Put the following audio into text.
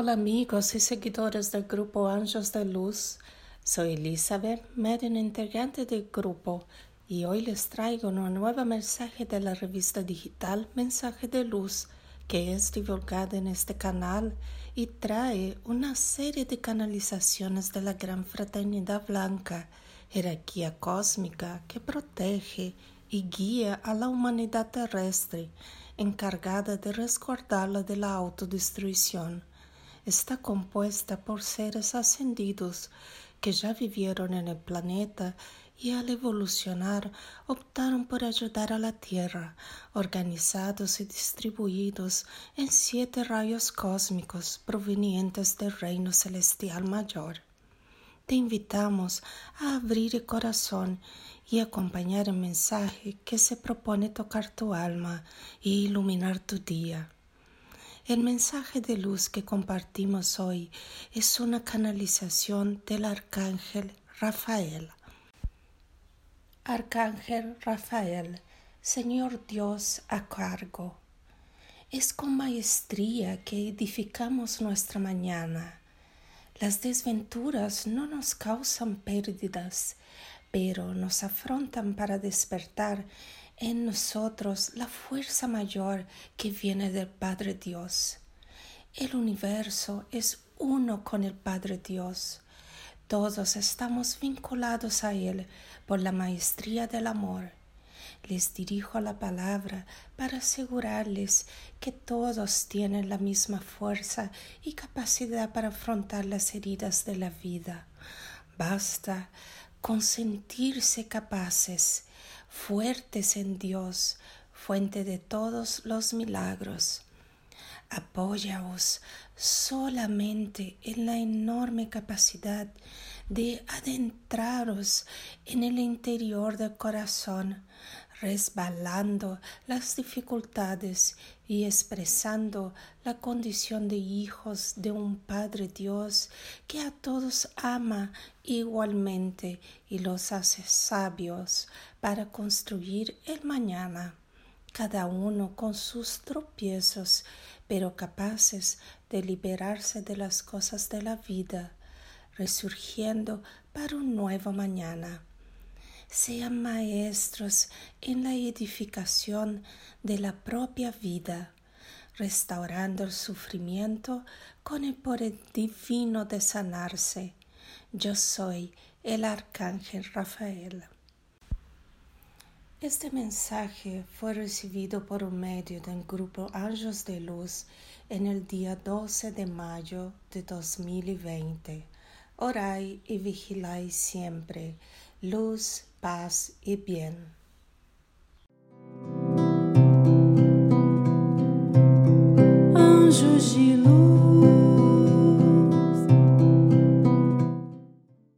Hola amigos y seguidores del grupo Ángeles de Luz. Soy Elizabeth, medio integrante del grupo, y hoy les traigo un nuevo mensaje de la revista digital Mensaje de Luz, que es divulgada en este canal y trae una serie de canalizaciones de la Gran Fraternidad Blanca, jerarquía cósmica que protege y guía a la humanidad terrestre, encargada de resguardarla de la autodestrucción está compuesta por seres ascendidos que ya vivieron en el planeta y al evolucionar optaron por ayudar a la Tierra, organizados y distribuidos en siete rayos cósmicos provenientes del reino celestial mayor. Te invitamos a abrir el corazón y acompañar el mensaje que se propone tocar tu alma y iluminar tu día. El mensaje de luz que compartimos hoy es una canalización del Arcángel Rafael. Arcángel Rafael, Señor Dios a cargo. Es con maestría que edificamos nuestra mañana. Las desventuras no nos causan pérdidas, pero nos afrontan para despertar en nosotros la fuerza mayor que viene del Padre Dios. El universo es uno con el Padre Dios. Todos estamos vinculados a Él por la maestría del amor. Les dirijo la palabra para asegurarles que todos tienen la misma fuerza y capacidad para afrontar las heridas de la vida. Basta con sentirse capaces fuertes en Dios, fuente de todos los milagros. Apóyaos solamente en la enorme capacidad de adentraros en el interior del corazón, resbalando las dificultades y expresando la condición de hijos de un Padre Dios que a todos ama igualmente y los hace sabios para construir el mañana, cada uno con sus tropiezos, pero capaces de liberarse de las cosas de la vida, resurgiendo para un nuevo mañana sean maestros en la edificación de la propia vida, restaurando el sufrimiento con el poder divino de sanarse. Yo soy el Arcángel Rafael. Este mensaje fue recibido por un medio del grupo Ángeles de Luz en el día 12 de mayo de 2020. Orai y vigilai siempre. Luz, paz y bien. Anjos de luz.